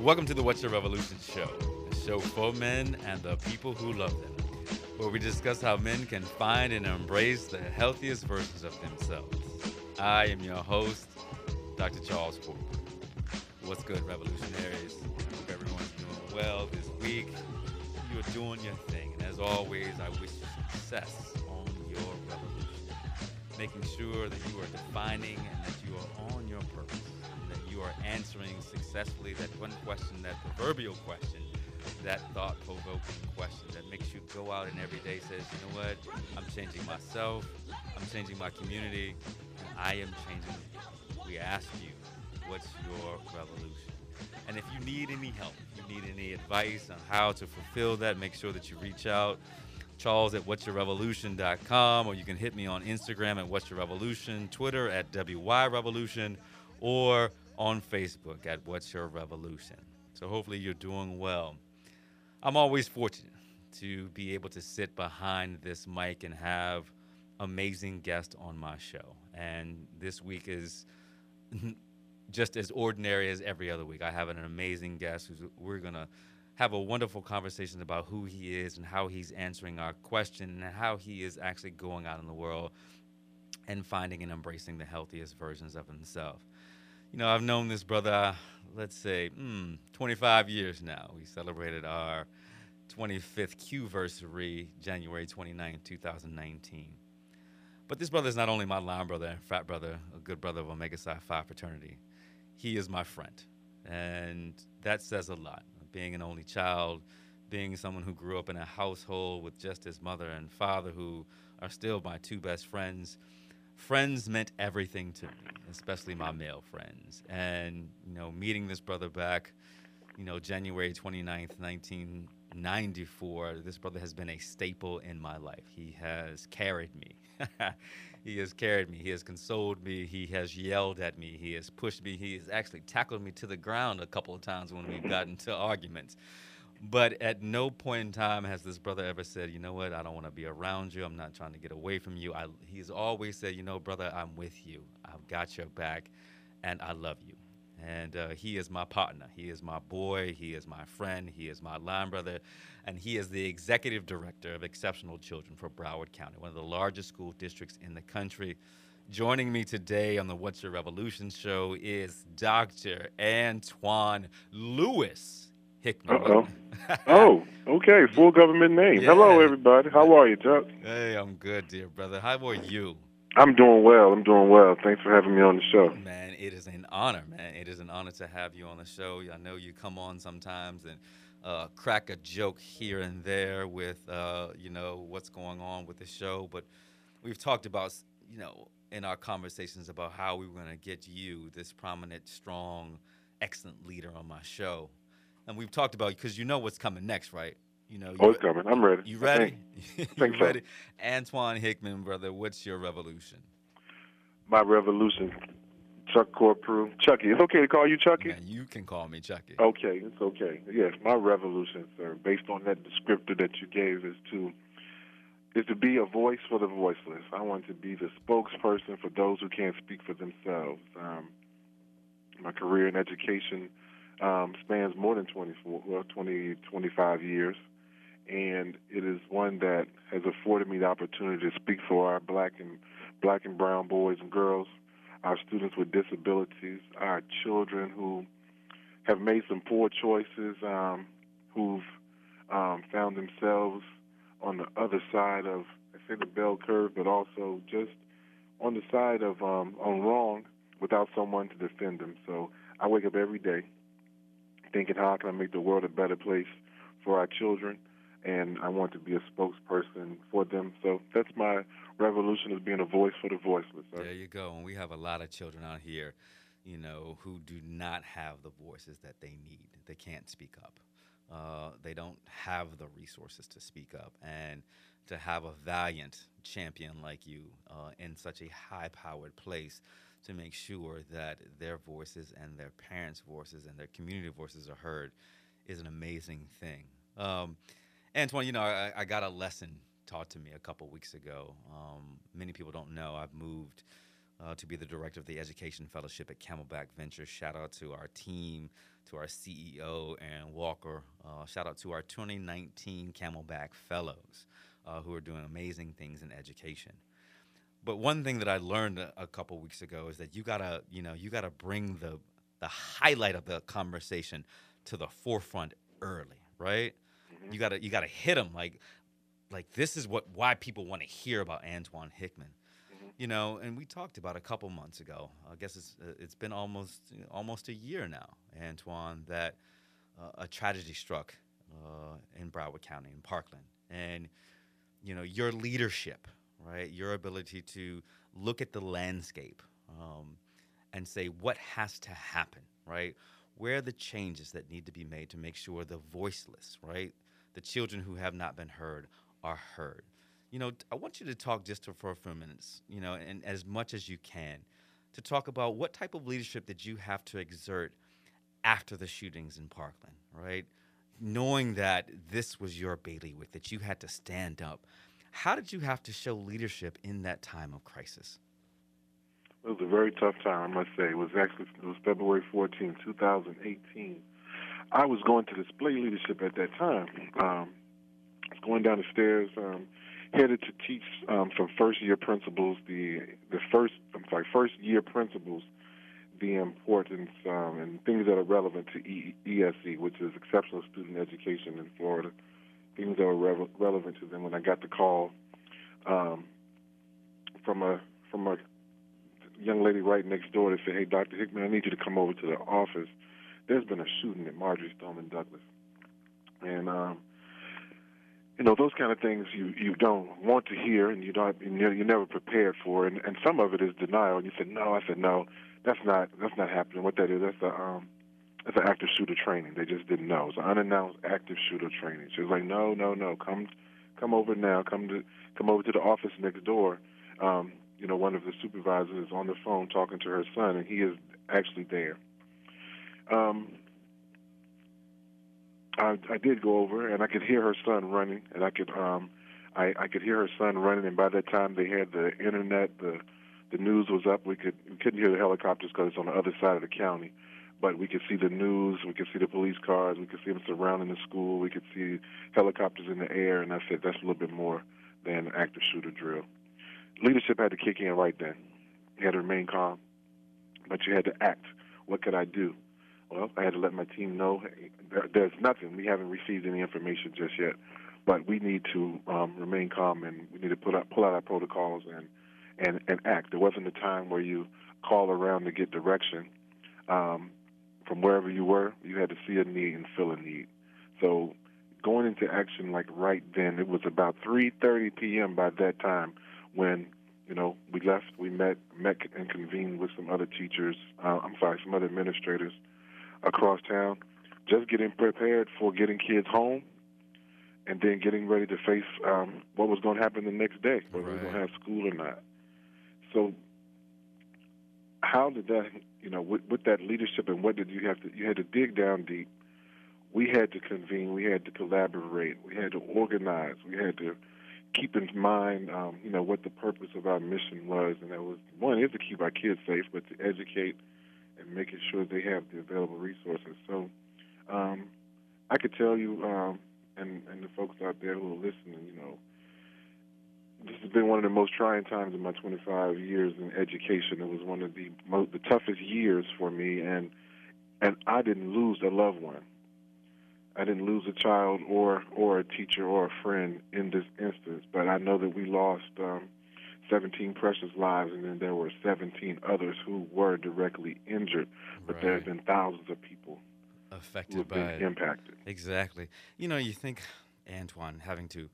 Welcome to the What's Your Revolution show, a show for men and the people who love them, where we discuss how men can find and embrace the healthiest versions of themselves. I am your host, Dr. Charles Ford. What's good, revolutionaries? I hope everyone's doing well this week. You're doing your thing, and as always, I wish you success on your revolution, making sure that you are defining and that you are on your purpose are answering successfully that one question, that proverbial question, that thought provoking question that makes you go out and every day says, you know what, I'm changing myself, I'm changing my community, and I am changing. We ask you, what's your revolution? And if you need any help, if you need any advice on how to fulfill that, make sure that you reach out. Charles at what'syourrevolution.com, or you can hit me on Instagram at what'syourrevolution, Twitter at WY Revolution, or on Facebook at What's Your Revolution. So hopefully you're doing well. I'm always fortunate to be able to sit behind this mic and have amazing guests on my show. And this week is just as ordinary as every other week. I have an amazing guest who's we're going to have a wonderful conversation about who he is and how he's answering our question and how he is actually going out in the world and finding and embracing the healthiest versions of himself you know, I've known this brother, let's say, mm, 25 years now. We celebrated our 25th Q-versary, January 29, 2019. But this brother is not only my line brother frat brother, a good brother of Omega Psi Phi fraternity. He is my friend. And that says a lot. Being an only child, being someone who grew up in a household with just his mother and father, who are still my two best friends friends meant everything to me, especially my male friends. And, you know, meeting this brother back, you know, January 29th, 1994, this brother has been a staple in my life. He has carried me. he has carried me. He has consoled me. He has yelled at me. He has pushed me. He has actually tackled me to the ground a couple of times when we've gotten to arguments. But at no point in time has this brother ever said, you know what, I don't want to be around you. I'm not trying to get away from you. I, he's always said, you know, brother, I'm with you. I've got your back and I love you. And uh, he is my partner. He is my boy. He is my friend. He is my line brother. And he is the executive director of Exceptional Children for Broward County, one of the largest school districts in the country. Joining me today on the What's Your Revolution show is Dr. Antoine Lewis. Hickman. Uh-oh. oh, okay. Full government name. Yeah. Hello, everybody. How are you, Chuck? Hey, I'm good, dear brother. How are you? I'm doing well. I'm doing well. Thanks for having me on the show. Man, it is an honor, man. It is an honor to have you on the show. I know you come on sometimes and uh, crack a joke here and there with, uh, you know, what's going on with the show. But we've talked about, you know, in our conversations about how we were going to get you, this prominent, strong, excellent leader on my show and we've talked about because you know what's coming next, right? You know, oh, it's coming. I'm ready. You ready? you think ready? So. Antoine Hickman, brother, what's your revolution? My revolution, Chuck Corprew. Chucky. It's okay to call you Chucky? Man, you can call me Chucky. Okay, it's okay. Yes, my revolution, sir, based on that descriptor that you gave, is to is to be a voice for the voiceless. I want to be the spokesperson for those who can't speak for themselves. Um, my career in education um, spans more than 24, well, 20, 25 years, and it is one that has afforded me the opportunity to speak for our black and black and brown boys and girls, our students with disabilities, our children who have made some poor choices, um, who've um, found themselves on the other side of, I say, the bell curve, but also just on the side of um, on wrong without someone to defend them. So I wake up every day thinking how can I make the world a better place for our children, and I want to be a spokesperson for them. So that's my revolution is being a voice for the voiceless. There you go. And we have a lot of children out here, you know, who do not have the voices that they need. They can't speak up. Uh, they don't have the resources to speak up, and to have a valiant champion like you uh, in such a high-powered place to make sure that their voices and their parents' voices and their community voices are heard is an amazing thing. Um, Antoine, you know, I, I, got a lesson taught to me a couple weeks ago. Um, many people don't know I've moved uh, to be the director of the Education Fellowship at Camelback Ventures. Shout out to our team, to our CEO, Aaron Walker. Uh, shout out to our 2019 Camelback Fellows uh, who are doing amazing things in education. But one thing that I learned a, a couple weeks ago is that you gotta, you know, you gotta bring the the highlight of the conversation to the forefront early, right? Mm-hmm. You gotta you gotta hit them like like this is what why people want to hear about Antoine Hickman you know, and we talked about a couple months ago. I guess it's uh, it's been almost almost a year now, Antoine, that uh, a tragedy struck uh, in Broward County in Parkland, and you know your leadership, right? Your ability to look at the landscape um, and say what has to happen, right? Where are the changes that need to be made to make sure the voiceless, right, the children who have not been heard, are heard you know, I want you to talk just for a few minutes, you know, and as much as you can, to talk about what type of leadership did you have to exert after the shootings in Parkland, right? Knowing that this was your bailiwick, that you had to stand up. How did you have to show leadership in that time of crisis? It was a very tough time, I must say. It was actually it was February 14, 2018. I was going to display leadership at that time. Um, going down the stairs. Um, headed to teach um, some first year principals the the first I'm sorry first year principals the importance um, and things that are relevant to e- ESE, which is Exceptional Student Education in Florida. Things that were re- relevant to them. When I got the call um, from a from a young lady right next door to say, "Hey, Dr. Hickman, I need you to come over to the office. There's been a shooting at Marjory Stoneman Douglas." And um, you know those kind of things you you don't want to hear and you don't you're, you're never prepared for and and some of it is denial and you said no I said no that's not that's not happening what that is that's a um that's an active shooter training. They just didn't know. It's an unannounced active shooter training. She was like no no no. Come come over now. Come to come over to the office next door. Um you know one of the supervisors is on the phone talking to her son and he is actually there. Um I, I did go over, and I could hear her son running, and I could um, I, I could hear her son running. And by that time, they had the internet, the the news was up. We could we couldn't hear the helicopters because it's on the other side of the county, but we could see the news. We could see the police cars. We could see them surrounding the school. We could see helicopters in the air, and I said that's a little bit more than an active shooter drill. Leadership had to kick in right then. You had to remain calm, but you had to act. What could I do? Well, I had to let my team know there, there's nothing. We haven't received any information just yet, but we need to um, remain calm and we need to put out, pull out our protocols and, and, and act. There wasn't a time where you call around to get direction. Um, from wherever you were, you had to see a need and fill a need. So going into action like right then, it was about 3:30 p.m. by that time when you know we left. We met met and convened with some other teachers. Uh, I'm sorry, some other administrators across town, just getting prepared for getting kids home and then getting ready to face um, what was going to happen the next day, whether right. we were going to have school or not. So, how did that, you know, with, with that leadership and what did you have to, you had to dig down deep. We had to convene, we had to collaborate, we had to organize, we had to keep in mind, um, you know, what the purpose of our mission was, and that was one is to keep our kids safe, but to educate and making sure they have the available resources. So um, I could tell you, um, and, and the folks out there who are listening, you know, this has been one of the most trying times in my 25 years in education. It was one of the most, the toughest years for me, and and I didn't lose a loved one. I didn't lose a child or or a teacher or a friend in this instance, but I know that we lost um, 17 precious lives, and then there were 17 others who were directly injured. But right. there have been thousands of people affected by it. impacted. Exactly. You know, you think Antoine having to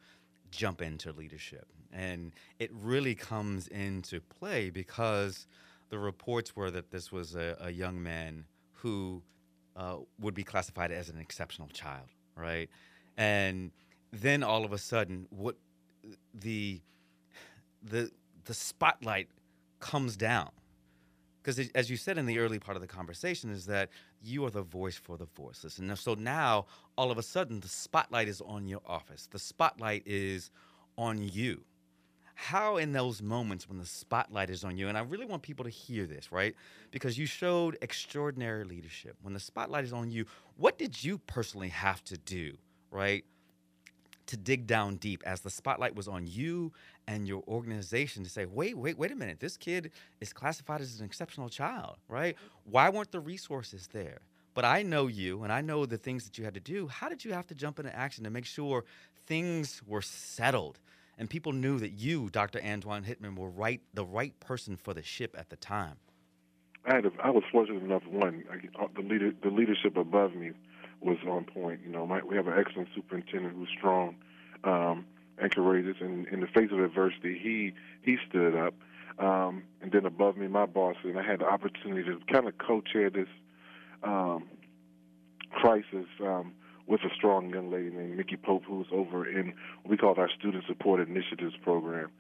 jump into leadership, and it really comes into play because the reports were that this was a, a young man who uh, would be classified as an exceptional child, right? And then all of a sudden, what the the the spotlight comes down. Because as you said in the early part of the conversation, is that you are the voice for the voiceless. And so now, all of a sudden, the spotlight is on your office. The spotlight is on you. how in those moments when the spotlight is on you, and I really want people to hear this, right? Because you showed extraordinary leadership. When the spotlight is on you, what did you personally have to do, right? To dig down deep as the spotlight was on you and your organization to say, wait, wait, wait a minute, this kid is classified as an exceptional child, right? Why weren't the resources there? But I know you and I know the things that you had to do. How did you have to jump into action to make sure things were settled and people knew that you, Dr. Antoine Hickman, were right, the right person for the ship at the time? I was fortunate enough. One, I, uh, the leader, the leadership above me was on point. You know, my, we have an excellent superintendent who's strong um, and courageous. And in the face of adversity, he he stood up. Um, and then above me, my boss, and I had the opportunity to kind of co-chair this um, crisis um, with a strong young lady named Mickey Pope, who's over in what we call our Student Support Initiatives program.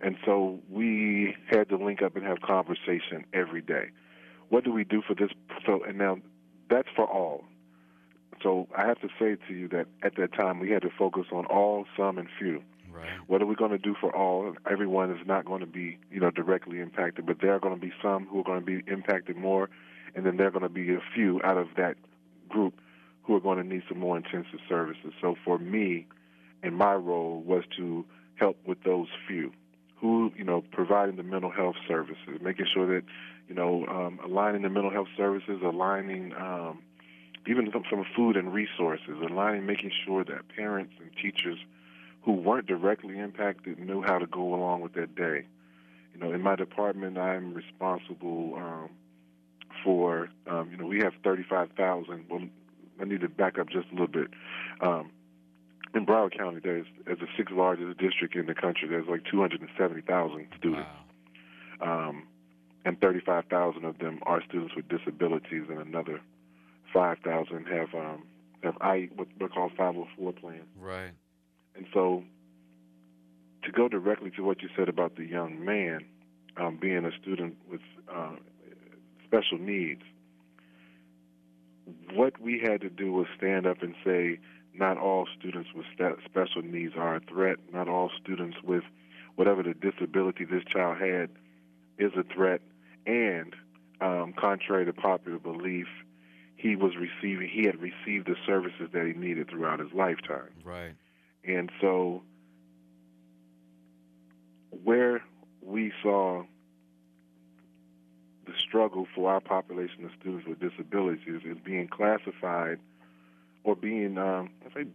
And so we had to link up and have conversation every day. What do we do for this? So, and now that's for all. So I have to say to you that at that time we had to focus on all, some, and few. Right. What are we going to do for all? Everyone is not going to be, you know, directly impacted, but there are going to be some who are going to be impacted more, and then there are going to be a few out of that group who are going to need some more intensive services. So for me, and my role was to help with those few who, you know, providing the mental health services, making sure that, you know, um, aligning the mental health services, aligning um, even some, some food and resources, aligning, making sure that parents and teachers who weren't directly impacted knew how to go along with their day. You know, in my department, I'm responsible um, for, um, you know, we have 35,000. Well, I need to back up just a little bit. Um, in Broward County, there's as the sixth largest district in the country. There's like 270,000 students, wow. um, and 35,000 of them are students with disabilities, and another 5,000 have um, have I what we call 504 plans. Right. And so, to go directly to what you said about the young man um, being a student with uh, special needs, what we had to do was stand up and say, not all students with special needs are a threat. Not all students with whatever the disability this child had is a threat. And um, contrary to popular belief, he was receiving he had received the services that he needed throughout his lifetime. Right. And so where we saw the struggle for our population of students with disabilities is being classified or being um, I say,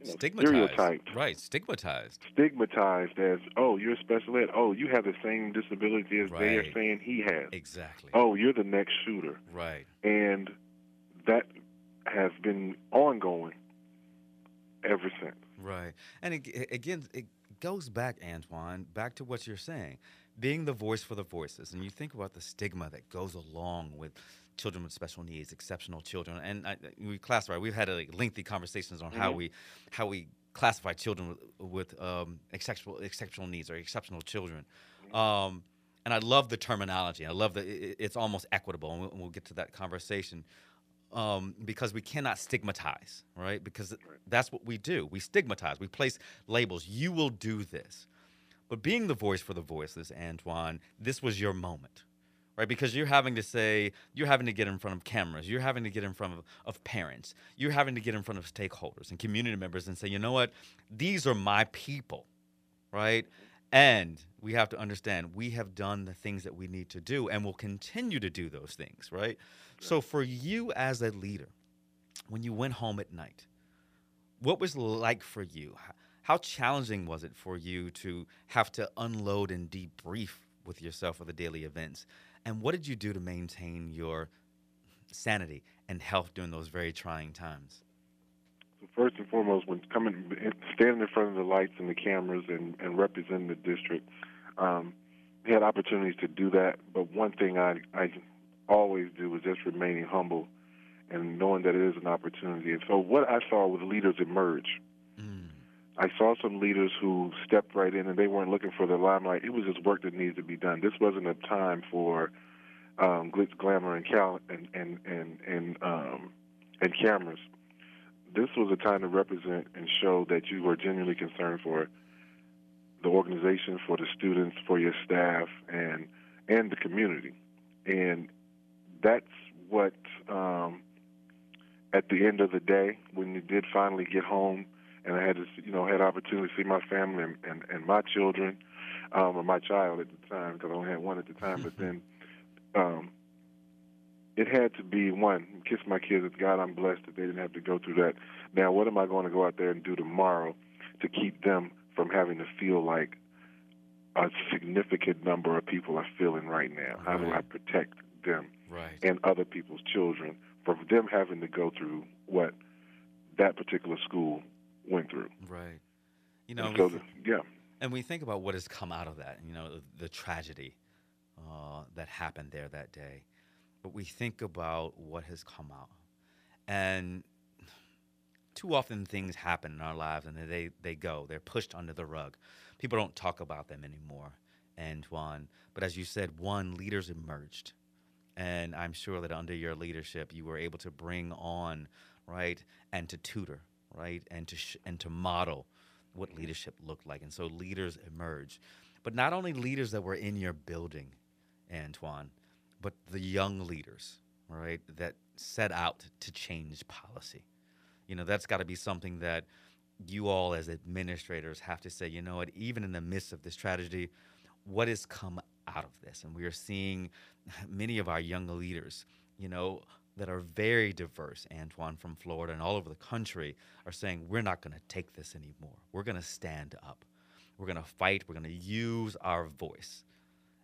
you know, stigmatized. stereotyped. Right, stigmatized. Stigmatized as, oh, you're a special ed. Oh, you have the same disability as right. they are saying he has. Exactly. Oh, you're the next shooter. Right. And that has been ongoing ever since. Right. And it, again, it goes back, Antoine, back to what you're saying being the voice for the voices. And you think about the stigma that goes along with children with special needs, exceptional children. And I, we classify, we've had like, lengthy conversations on mm-hmm. how we how we classify children with, with um, exceptional, exceptional needs or exceptional children. Um, and I love the terminology. I love that it's almost equitable, and we'll, we'll get to that conversation um, because we cannot stigmatize, right? Because that's what we do. We stigmatize. We place labels. You will do this. But being the voice for the voiceless, Antoine, this was your moment, right? Because you're having to say, you're having to get in front of cameras, you're having to get in front of, of parents, you're having to get in front of stakeholders and community members and say, you know what? These are my people, right? And we have to understand we have done the things that we need to do and will continue to do those things, right? So for you as a leader, when you went home at night, what was like for you? How challenging was it for you to have to unload and debrief with yourself of the daily events? And what did you do to maintain your sanity and health during those very trying times? So first and foremost, when coming, standing in front of the lights and the cameras and, and representing the district, um, had opportunities to do that. But one thing I, I always do is just remaining humble and knowing that it is an opportunity. And so what I saw was leaders emerge. Mm. I saw some leaders who stepped right in and they weren't looking for the limelight. It was just work that needed to be done. This wasn't a time for um, glitz, glamour, and cal- and and and and, um, and cameras. This was a time to represent and show that you were genuinely concerned for the organization, for the students, for your staff, and and the community. And that's what, um, at the end of the day, when you did finally get home, and I had to, you know, had opportunity to see my family and and, and my children, um, or my child at the time, because I only had one at the time. but then, um, it had to be one kiss my kids. God, I'm blessed that they didn't have to go through that. Now, what am I going to go out there and do tomorrow to keep them from having to feel like a significant number of people are feeling right now? How do I protect them Right. and other people's children from them having to go through what that particular school went through? Right. You know, And we so, th- yeah, and we think about what has come out of that, you know, the, the tragedy uh, that happened there that day. But we think about what has come out. And too often things happen in our lives and they, they go, they're pushed under the rug. People don't talk about them anymore, Antoine. But as you said, one, leaders emerged. And I'm sure that under your leadership, you were able to bring on, right, and to tutor, right, and to sh- and to model what leadership looked like. And so leaders emerged, but not only leaders that were in your building, Antoine, but the young leaders, right, that set out to change policy. You know, that's got to be something that you all as administrators have to say, you know what, even in the midst of this tragedy, what has come out of this? And we are seeing many of our young leaders, you know, that are very diverse, Antoine from Florida and all over the country, are saying, we're not going to take this anymore. We're going to stand up. We're going to fight. We're going to use our voice.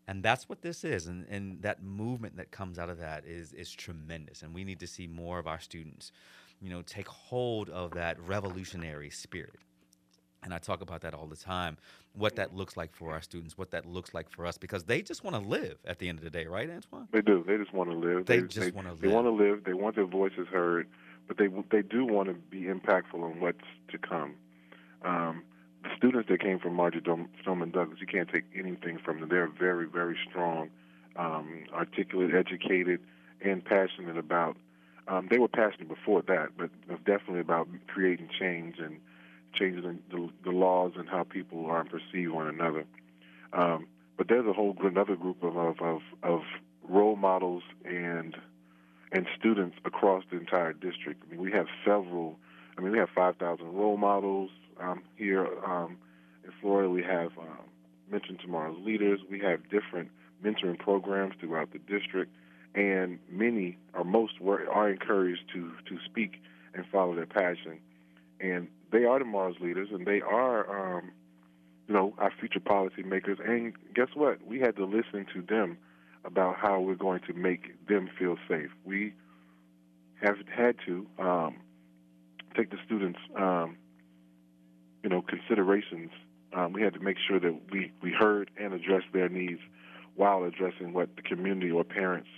And that's what this is. And, and that movement that comes out of that is, is tremendous. And we need to see more of our students, you know, take hold of that revolutionary spirit. And I talk about that all the time, what that looks like for our students, what that looks like for us, because they just want to live at the end of the day, right, Antoine? they do. They just want to live. They just wanna live. They want to live. They want their voices heard, but they they do want to be impactful on what's to come. Um, the students that came from Marjory Stoneman Douglas, you can't take anything from them. They're very, very strong, um, articulate, educated, and passionate about. Um, they were passionate before that, but definitely about creating change and changing the, the laws and how people are and perceive one another. Um, but there's a whole another group of, of, of, of role models and and students across the entire district. I mean, we have several. I mean, we have 5,000 role models um, here um, in Florida. We have um, Mentoring Tomorrow's Leaders. We have different mentoring programs throughout the district, and many or most were, are encouraged to to speak and follow their passion. And they are tomorrow's leaders, and they are, um, you know, our future policymakers. And guess what? We had to listen to them about how we're going to make them feel safe. We have had to um, take the students, um, you know, considerations. Um, we had to make sure that we, we heard and addressed their needs while addressing what the community or parents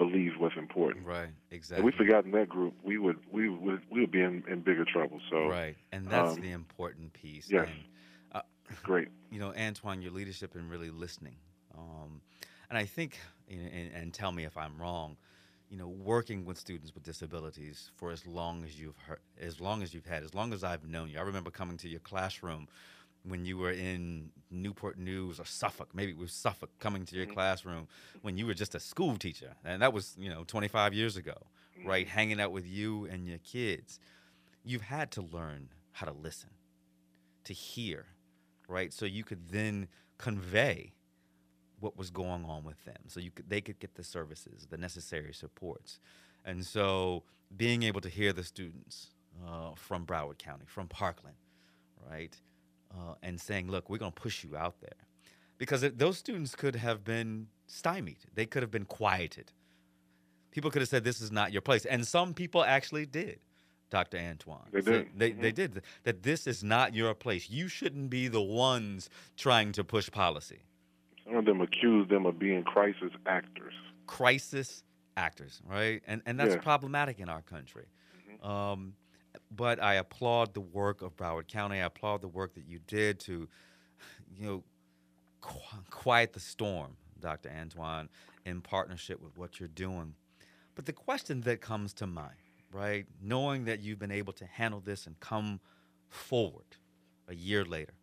believed was important. Right, If exactly. we forgotten that group, we would we would we would be in, in bigger trouble. So Right, and that's um, the important piece. yes. And, it's great. you know, Antoine, your leadership and really listening. Um, and I think, and, and, and tell me if I'm wrong, you know, working with students with disabilities for as long as you've heard, as long as you've had, as long as I've known you. I remember coming to your classroom when you were in Newport News or Suffolk, maybe it was Suffolk, coming to your classroom when you were just a school teacher, and that was you know 25 years ago, right? Hanging out with you and your kids, you've had to learn how to listen, to hear, right? So you could then convey what was going on with them, so you could they could get the services, the necessary supports, and so being able to hear the students uh, from Broward County, from Parkland, right, uh, and saying, "Look, we're going to push you out there," because it, those students could have been stymied, they could have been quieted. People could have said, "This is not your place," and some people actually did. Dr. Antoine. They did. They, they did. That this is not your place. You shouldn't be the ones trying to push policy. Some of them accused them of being crisis actors. crisis actors, right? And and that's Yeah. problematic in our country. Um, but I applaud the work of Broward County. I applaud the work that you did to, you know, qu- quiet the storm, Dr. Antoine, in partnership with what you're doing. But the question that comes to mind, right, knowing that you've been able to handle this and come forward a year later,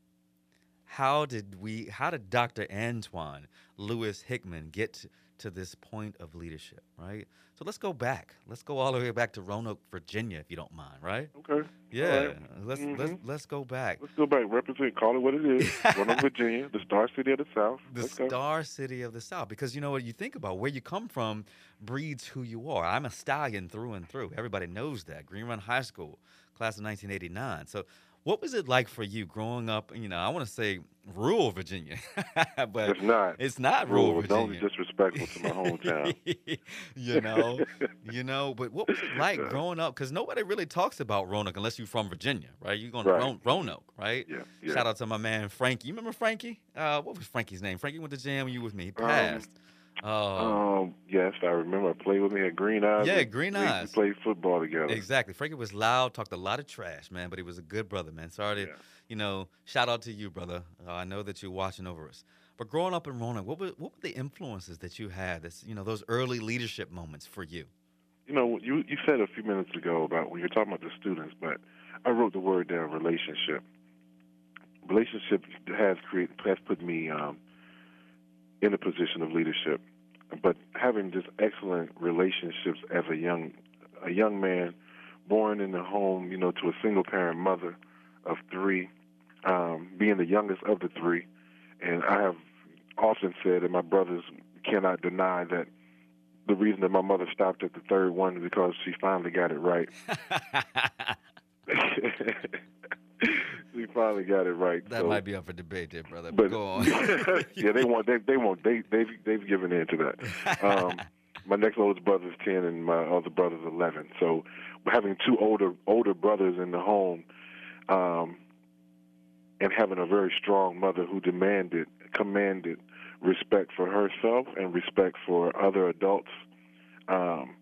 how did we? How did Dr. Antoine Lewis Hickman get to, to this point of leadership? Right. So let's go back. Let's go all the way back to Roanoke, Virginia, if you don't mind. Right. Okay. Yeah. right. Let's let's Mhm. let's go back. Let's go back. Represent. Call it what it is. Roanoke, Virginia, the Star City of the South. the Let's go. star city of the south because you know what you think about where you come from breeds who you are i'm a stallion through and through everybody knows that green run high school class of 1989 so what was it like for you growing up you know i want to say rural virginia but It's not. it's not rural Rule. Don't be disrespectful to my hometown. you know you know but what was it like growing up because nobody really talks about roanoke unless you're from virginia right you're going to Right. Roanoke right yeah. Yeah. Shout out to my man Frankie. You remember Frankie? Uh, what was Frankie's name? Frankie went to jam. You with me? He Um, Uh, Um. Yes, I remember. I played with me at Green Eyes. Yeah, Green we, Eyes. We played football together. exactly. Frankie was loud, talked a lot of trash, man, but he was a good brother, man. Sorry to, Yeah. you know, shout out to you, brother. Uh, I know that you're watching over us. But growing up in Roanoke, what were what were the influences that you had? That's you know those early leadership moments for you. You know, you you said a few minutes ago about when you're talking about the students, but I wrote the word down relationship. Relationship has create has put me um, in a position of leadership, but having just excellent relationships as a young a young man, born in the home, you know, to a single parent mother of three, um, being the youngest of the three, and I have often said, and my brothers cannot deny that the reason that my mother stopped at the third one is because she finally got it right. she finally got it right. that so- might be up for debate, there, brother. But but go on. yeah, they want they they want they they've they've given in to that. Um, my next oldest brother is ten, and my other brother's eleven. So having two older older brothers in the home, um, and having a very strong mother who demanded commanded respect for herself and respect for other adults. Um,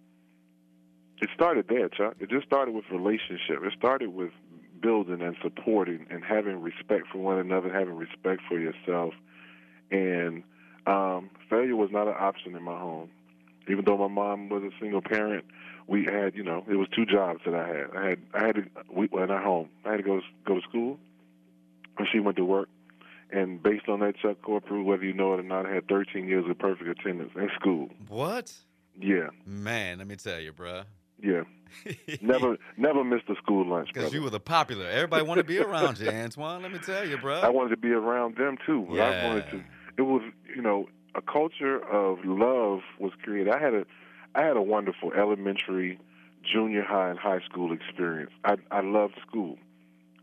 it started there, Chuck. It just started with relationship. It started with building and supporting and having respect for one another, having respect for yourself. And um, failure was not an option in my home. Even though my mom was a single parent, we had, you know, it was two jobs that I had. I had, I had to, we, in our home, I had to go go to school, and she went to work. And based on that, Chuck Corprew, whether you know it or not, I had 13 years of perfect attendance in school. what? Yeah, Man, let me tell you, bruh. Yeah. Never, never missed a school lunch, Because you were the popular. Everybody wanted to be around you, Antoine. Let me tell you, bro. I wanted to be around them too. but I wanted to. It was, you know, a culture of love was created. I had a, I had a wonderful elementary, junior high, and high school experience. I I loved school.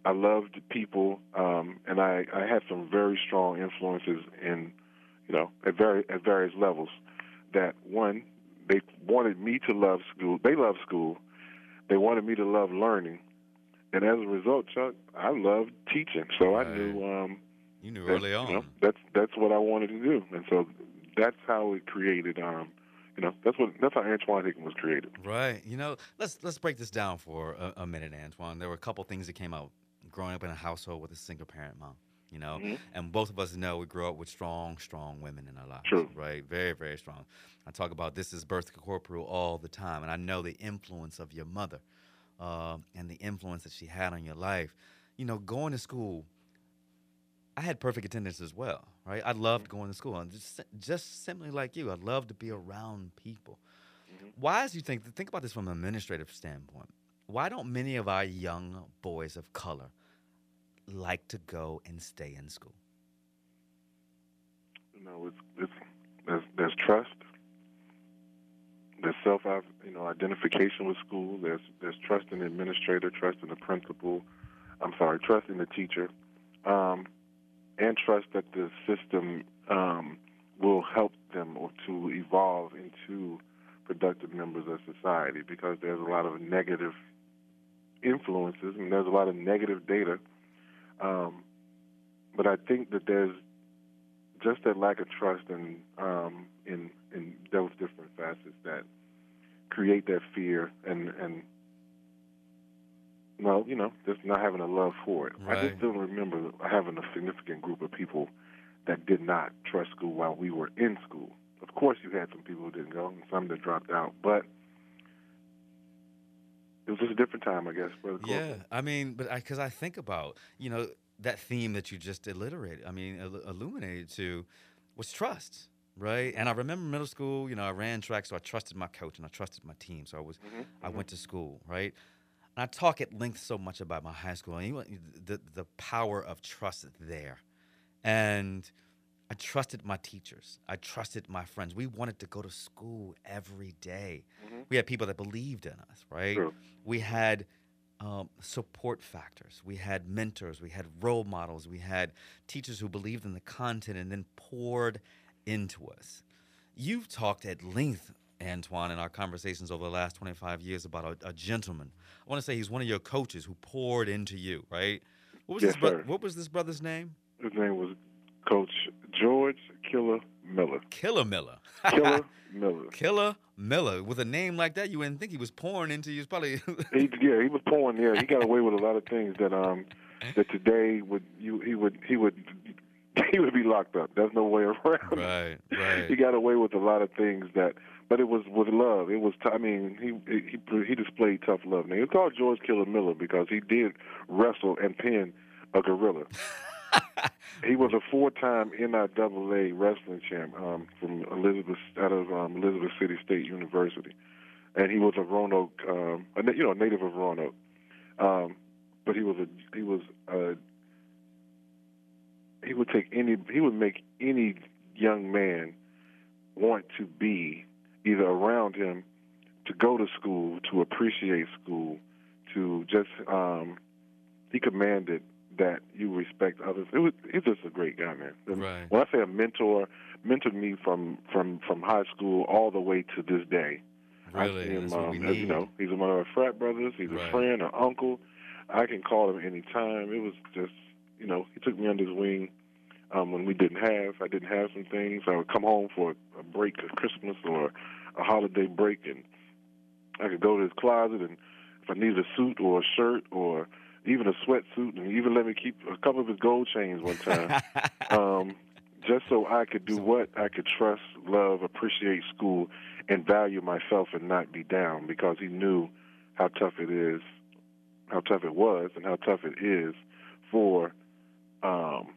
I loved people, um, and I I had some very strong influences in, you know, at very at various levels. That one, they wanted me to love school. They love school. They wanted me to love learning. And as a result, Chuck, I loved teaching. So I knew um, you knew that, early you on. know, that's that's what I wanted to do, and so that's how it created. Um, you know, that's what that's how Antoine Hickman was created. Right. You know, let's let's break this down for a, a minute, Antoine. There were a couple things that came out growing up in a household with a single parent mom. You know, Mhm. and both of us know we grew up with strong, strong women in our lives. True. Right. Very, very strong. I talk about this is birth corporal all the time, and I know the influence of your mother, uh, and the influence that she had on your life. You know, going to school. I had perfect attendance as well, right? I loved going to school, and just just simply like you, I love to be around people. Why, as you think, think about this from an administrative standpoint. Why don't many of our young boys of color like to go and stay in school? You know, it's it's there's, there's trust. There's self, you know, identification with school. There's there's trust in the administrator, trust in the principal. I'm sorry, trust in the teacher, um, and trust that the system um, will help them or to evolve into productive members of society. Because there's a lot of negative influences and there's a lot of negative data. Um, but I think that there's just that lack of trust in um, in in those different facets that create that fear and and well, you know, just not having a love for it. I just don't remember having a significant group of people that did not trust school while we were in school. Of course, you had some people who didn't go and some that dropped out, but it was just a different time, I guess. Brother Yeah, I mean, but because I, think about, you know, that theme that you just alliterated, I mean, illuminated to, was trust, right? And I remember middle school, you know, I ran track, so I trusted my coach and I trusted my team. So I was, mm-hmm. I went to school, right? And I talk at length so much about my high school and the the power of trust there, and I trusted my teachers. I trusted my friends. We wanted to go to school every day. Mm-hmm. We had people that believed in us, right? True. We had um, support factors. We had mentors. We had role models. We had teachers who believed in the content and then poured into us. You've talked at length, Antoine, in our conversations over the last 25 years about a, a gentleman. I want to say he's one of your coaches who poured into you, right? What was, yes, this, bro- what was this brother's name? His name was Coach George Killer Miller. Killer Miller. Killer Miller. Killer Miller. With a name like that, you wouldn't think he was pouring into you. Probably. he, yeah, he was pouring. Yeah, he got away with a lot of things that um that today would you he would he would he would be locked up. There's no way around. Right, right. he got away with a lot of things that, but it was with love. It was. T- I mean, he he he displayed tough love. Now he called George Killer Miller because he did wrestle and pin a gorilla. he was a four-time NIAA wrestling champ um, from Elizabeth out of um, Elizabeth City State University, and he was a Roanoke, um, a, you know, native of Roanoke. Um, but he was a he was a he would take any he would make any young man want to be either around him to go to school to appreciate school to just um he commanded that you respect others. It was he's just a great guy, man. Right. When I say a mentor, mentored me from from from high school all the way to this day. Really, him, That's what we um, need. you know, he's one of our frat brothers. He's right. a friend, an uncle. I can call him anytime. It was just, you know, he took me under his wing um, when we didn't have. I didn't have some things. I would come home for a break, a Christmas or a holiday break, and I could go to his closet and if I needed a suit or a shirt or even a sweatsuit, and even let me keep a couple of his gold chains one time, um, just so I could do what I could trust, love, appreciate school, and value myself and not be down because he knew how tough it is, how tough it was, and how tough it is for um,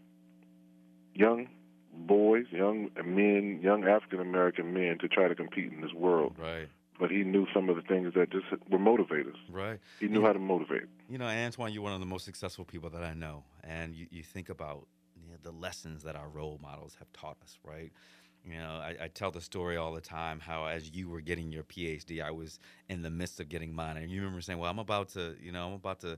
young boys, young men, young African American men to try to compete in this world. Right but he knew some of the things that just were motivators. Right. He knew you, how to motivate. You know, Antoine, you're one of the most successful people that I know, and you, you think about you know, the lessons that our role models have taught us, right? You know, I, I, tell the story all the time how as you were getting your PhD, I was in the midst of getting mine, and you remember saying, "Well, I'm about to, you know, I'm about to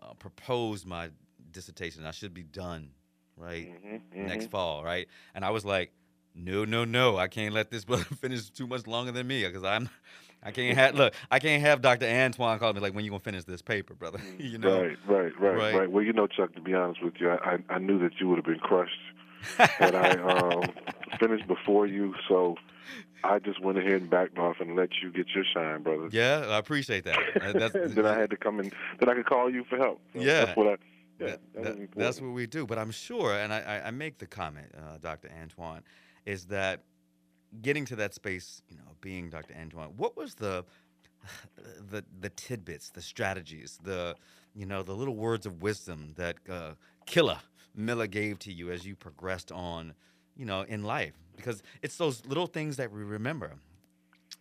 uh, propose my dissertation. I should be done, right, mm-hmm, mm-hmm. next fall, right?" And I was like no, no, no, I can't let this brother finish too much longer than me because I'm, I can't have look, I can't have Dr. Antoine call me like when you gonna finish this paper, brother. you know, right, right, right, right, right. Well, you know, Chuck, to be honest with you, I, I, I knew that you would have been crushed had I um, finished before you, so. I just went ahead and backed off and let you get your shine, brother. Yeah, I appreciate that. That's, then I had to come in. Then I could call you for help. So yeah, that's what I. Yeah, that, that, that's what we do. But I'm sure, and I, I make the comment, uh, Dr. Antoine, is that getting to that space, you know, being Dr. Antoine, what was the the the tidbits, the strategies, the you know, the little words of wisdom that uh, Killer Miller gave to you as you progressed on, you know, in life? Because it's those little things that we remember.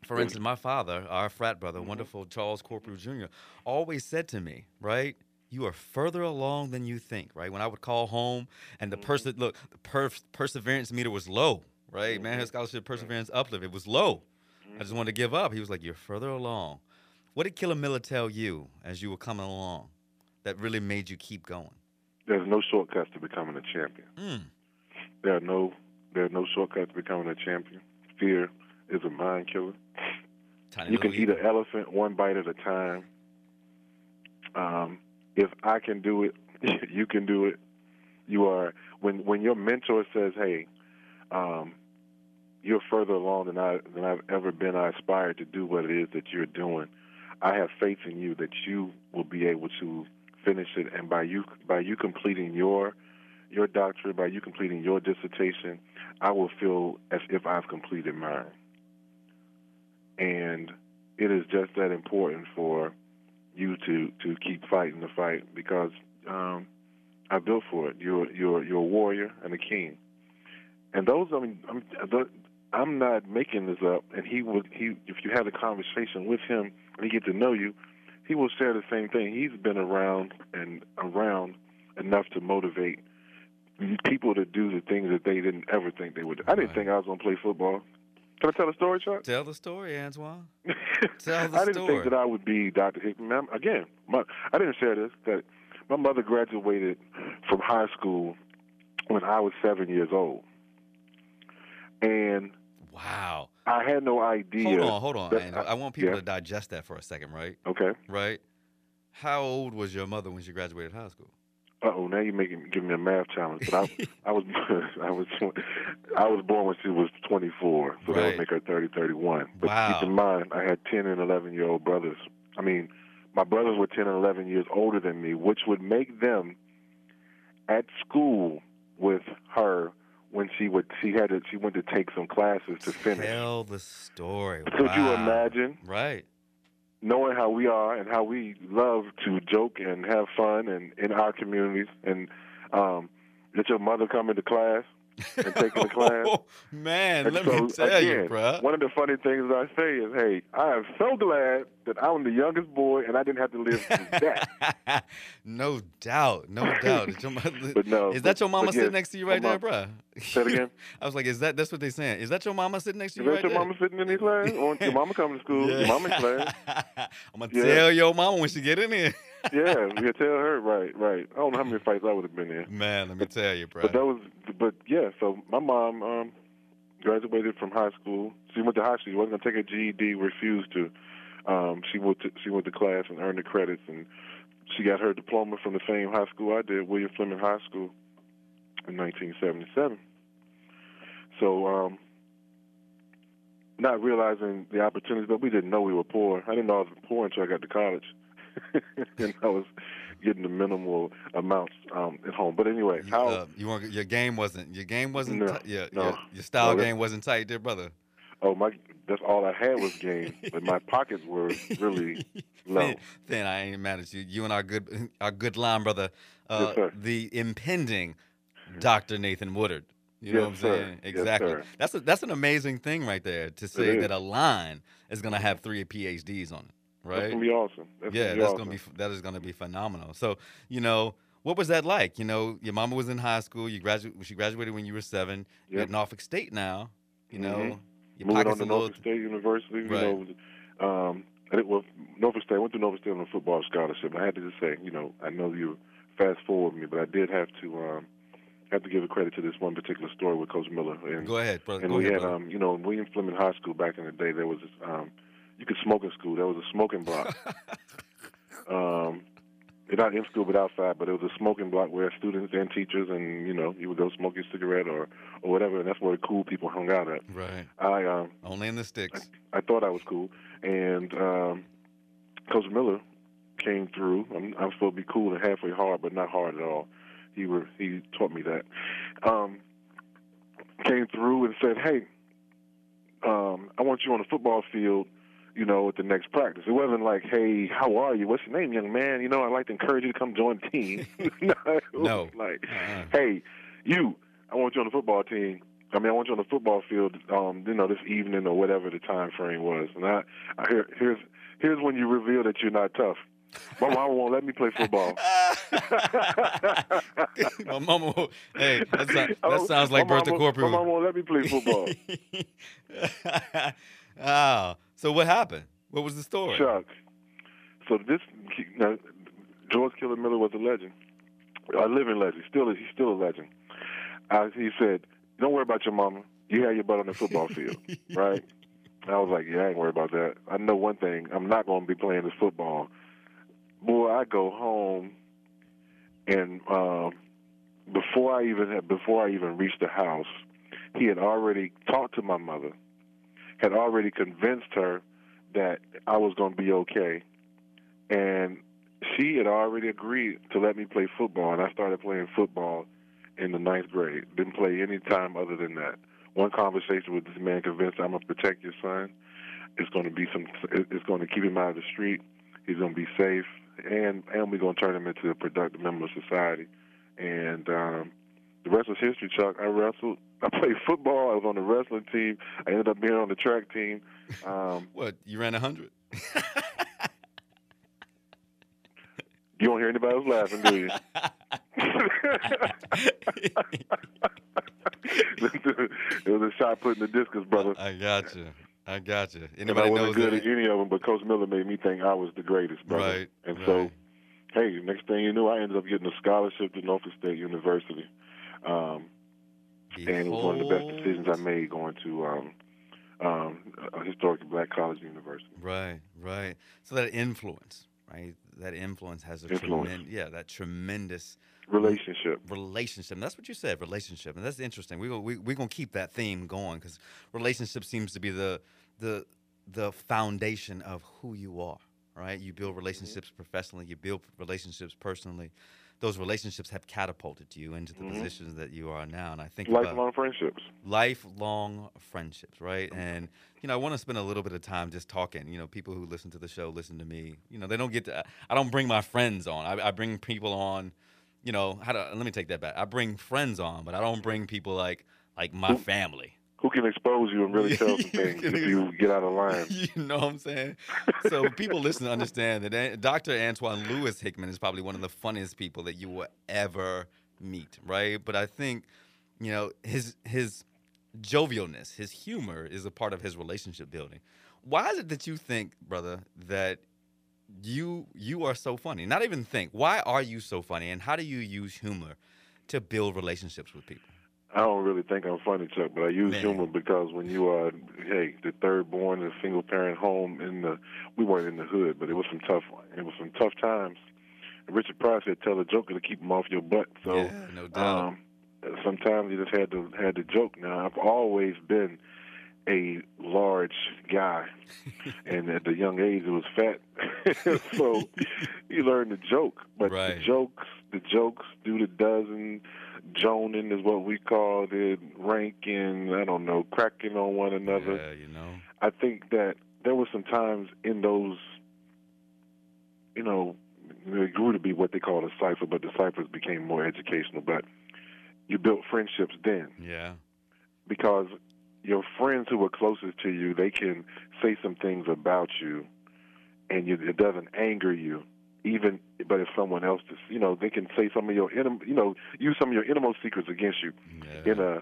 For instance, my father, our frat brother, mm-hmm. wonderful Charles Corprew Jr., always said to me, right? You are further along than you think, right? When I would call home and the mm-hmm. person, look, the per- perseverance meter was low, right? Mm-hmm. Manhood Scholarship Perseverance Uplift. It was low. Mm-hmm. I just wanted to give up. He was like, You're further along. What did Killer Miller tell you as you were coming along that really made you keep going? There's no shortcuts to becoming a champion. Mm. There are no there are no shortcuts to becoming a champion. Fear is a mind killer. Tiny you can eat an elephant one bite at a time. Um, if I can do it, you can do it. You are when when your mentor says, "Hey, um, you're further along than I than I've ever been. I aspire to do what it is that you're doing. I have faith in you that you will be able to finish it, and by you by you completing your your doctorate, by you completing your dissertation, I will feel as if I've completed mine. And it is just that important for you to to keep fighting the fight because um, I built for it. You're you're you're a warrior and a king. And those, I mean, I'm I'm not making this up. And he would he if you had a conversation with him and he get to know you, he will share the same thing. He's been around and around enough to motivate people to do the things that they didn't ever think they would. I didn't right. think I was going to play football. Can I tell a story, Chuck? Tell the story, Antoine. Tell the story. I didn't story. think that I would be Dr. Hickman. Again, my, I didn't share this. That my mother graduated from high school when I was seven years old, and wow, I had no idea. Hold on, hold on. I, I, want people yeah. to digest that for a second, right? Okay. Right. How old was your mother when she graduated high school? oh, now you're making giving me a math challenge. But I, I was, I was, I was born when she was 24, so right. that would make her 30, 31. But wow. keep in mind, I had 10 and 11 year old brothers. I mean, my brothers were 10 and 11 years older than me, which would make them at school with her when she would she had to she went to take some classes to finish. Tell the story. Could wow. you imagine? Right knowing how we are and how we love to joke and have fun and in our communities and um let your mother come into class and taking the class. Oh, man, and let so, me tell again, you, bro. One of the funny things I say is, hey, I am so glad that I'm the youngest boy and I didn't have to live that. no doubt, no doubt. Is, mother, but no, is that your mama sitting next to you right there, bro? Say it again. I was like, is that that's what they're saying? Is that your mama sitting next to is you that right your there? mama sitting in this class? Or your mama coming to school? Yeah. Your mama class? I'm gonna Yeah. tell your mama when she get in here. Yeah, you tell her right, right. I don't know how many fights I would have been in. Man, let me tell you, bro. But that was, but yeah. So my mom um, graduated from high school. She went to high school. She wasn't gonna take her GED. Refused to. Um, she went to she went to class and earned the credits, and she got her diploma from the same high school I did, William Fleming High School, in 1977. So, um, not realizing the opportunities, but we didn't know we were poor. I didn't know I was poor until I got to college, and I was getting the minimal amounts um, at home. But anyway, you, how uh, you weren't, your game wasn't your game wasn't No, ti- your, no, your your style no, game wasn't tight, there, brother. oh my, that's all I had was game, but my pockets were really low. Then, I ain't mad at you. You and our good our good line brother, uh, Yes, the impending Dr. Nathan Woodard. You know Yes, what I'm sir. saying? Yes, Exactly. sir. that's a, that's an amazing thing right there to say that a line is gonna have three PhDs on it, That's right? gonna be awesome. That's yeah, gonna be that's awesome. gonna be that is gonna be phenomenal. So you know, what was that like? You know, your mama was in high school. You graduated. She graduated when you were seven. You're at Norfolk State now. You know, Mhm. your Moving on to a little. Norfolk State University. You Right. know, um, I did, well, Norfolk State. I went to Norfolk State on a football scholarship. I had to just say, you know, I know you fast forward me, but I did have to um, have to give a credit to this one particular story with Coach Miller. And, Go ahead, brother. and Go we ahead, had, brother. um, you know, in William Fleming High School back in the day, there was this, um, you could smoke in school. There was a smoking block. um, not in school but outside, but it was a smoking block where students and teachers and you know you would go smoke your cigarette or or whatever, and that's where the cool people hung out at. right. I um Only in the sticks. I thought I was cool, and um, Coach Miller came through. I'm, I'm supposed to be cool and halfway hard, but not hard at all. He were he taught me that. Um, came through and said, "Hey, um, I want you on the football field." You know, at the next practice, it wasn't like, "Hey, how are you? What's your name, young man? You know, I'd like to encourage you to come join the team." no, No. like, Uh-uh. hey, you, I want you on the football team. I mean, I want you on the football field, um, you know, this evening or whatever the time frame was. And I, I hear, here's, here's when you reveal that you're not tough. My mama won't let me play football. my mama. will- Hey, that, sound, that Oh, sounds like Bertha Corprew. My mama won't let me play football. Oh, so what happened? What was the story? Chuck. So this, now, George Killa Miller was a legend, a living legend. Still, he's still a legend. Uh, he said, "Don't worry about your mama. You have your butt on the football field, right?" I was like, "Yeah, I ain't worried about that. I know one thing. I'm not going to be playing this football." Boy, I go home, and um, before I even had, before I even reached the house, he had already talked to my mother, had already convinced her that I was going to be okay, and she had already agreed to let me play football, and I started playing football in the ninth grade. Didn't play any time other than that. One conversation with this man convinced I'm gonna protect your son. It's going to be some. It's going to keep him out of the street. He's going to be safe, and and we're going to turn him into a productive member of society. and um, the rest was history. Chuck, I wrestled. I played football. I was on the wrestling team. I ended up being on the track team. Um, what you ran a hundred? you don't hear anybody else laughing, do you? it was a shot put in the discus, brother. I got you. I got you. Anybody I wasn't good at any of them, but Coach Miller made me think I was the greatest, brother. Right. And right. so, hey, next thing you knew, I ended up getting a scholarship to Norfolk State University. Um, and it was one of the best decisions I made going to um, um, a historically black college university. Right, right. So that influence, right? That influence has a tremendous, yeah, that tremendous Relationship. relationship. And that's what you said, relationship, and that's interesting. We we we're gonna keep that theme going because relationship seems to be the the the foundation of who you are. Right? You build relationships professionally. You build relationships personally. Those relationships have catapulted you into the Mhm. positions that you are now. And I think Lifelong friendships. lifelong friendships, right? And you know, I want to spend a little bit of time just talking. You know, people who listen to the show listen to me. You know, they don't get to. I don't bring my friends on. I, I bring people on. You know, how to? Let me take that back. I bring friends on, but I don't bring people like like my family. Who can expose you and really tell some things if you get out of line? you know what I'm saying? So people listen to understand that Dr. Antoine Lewis Hickman is probably one of the funniest people that you will ever meet, right? But I think, you know, his his jovialness, his humor is a part of his relationship building. Why is it that you think, brother, that you you are so funny? Not even think. Why are you so funny and how do you use humor to build relationships with people? I don't really think I'm funny, Chuck, but I use Man. humor because when you are, hey, the third born in a single parent home in the, we weren't in the hood, but it was some tough, it was some tough times. And Richard Pryor said, "Tell a joker to keep him off your butt." So yeah, no doubt. um, sometimes you just had to had to joke. Now I've always been a large guy, and at the young age it was fat. so you learn to joke, but Right. the jokes, the jokes do the dozen. Joning is what we called it, ranking, I don't know, cracking on one another. yeah, you know. I think that there were some times in those, you know, it grew to be what they called a cipher, but the ciphers became more educational. But you built friendships then Yeah. because your friends who were closest to you, they can say some things about you, and you, it doesn't anger you. Even, but if someone else, just, you know, they can say some of your, inim- you know, use some of your innermost secrets against you Yeah. in a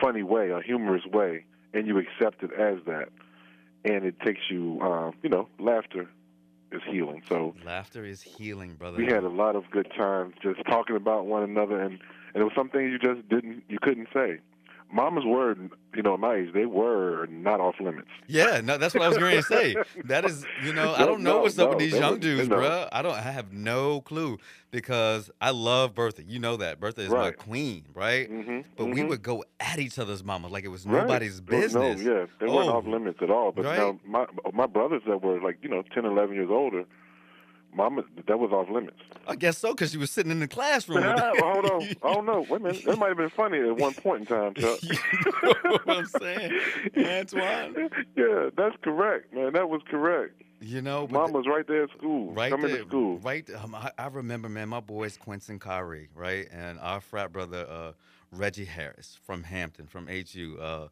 funny way, a humorous way, and you accept it as that, and it takes you, um, you know, laughter is healing. So Laughter is healing, brother. we had a lot of good times just talking about one another, and and there was some things you just didn't, you couldn't say. Mama's word, you know, my age, they were not off limits. Yeah, no, that's what I was going to say. That is, you know, I don't know no, what's up with these young were- dudes, no. bruh. I don't. I have no clue because I love Bertha. You know that Bertha is my queen, right? hmm But we would go at each other's mamas like it was nobody's No, business. No, yeah, they weren't Oh. off limits at all. But Right. now my my brothers that were like you know 10, 11 years older, mama that was off limits. I guess so because she was sitting in the classroom. Ah, well, hold on. Oh no, wait a minute. That might have been funny at one point in time, Chuck. you know what I'm saying, Antoine? yeah, that's correct, man. That was correct. You know, Mom was right there at school, right coming there, to school. Right. Um, I, I remember, man, my boys Quincy Kyrie, right, and our frat brother uh, Reggie Harris from Hampton, from HU, uh,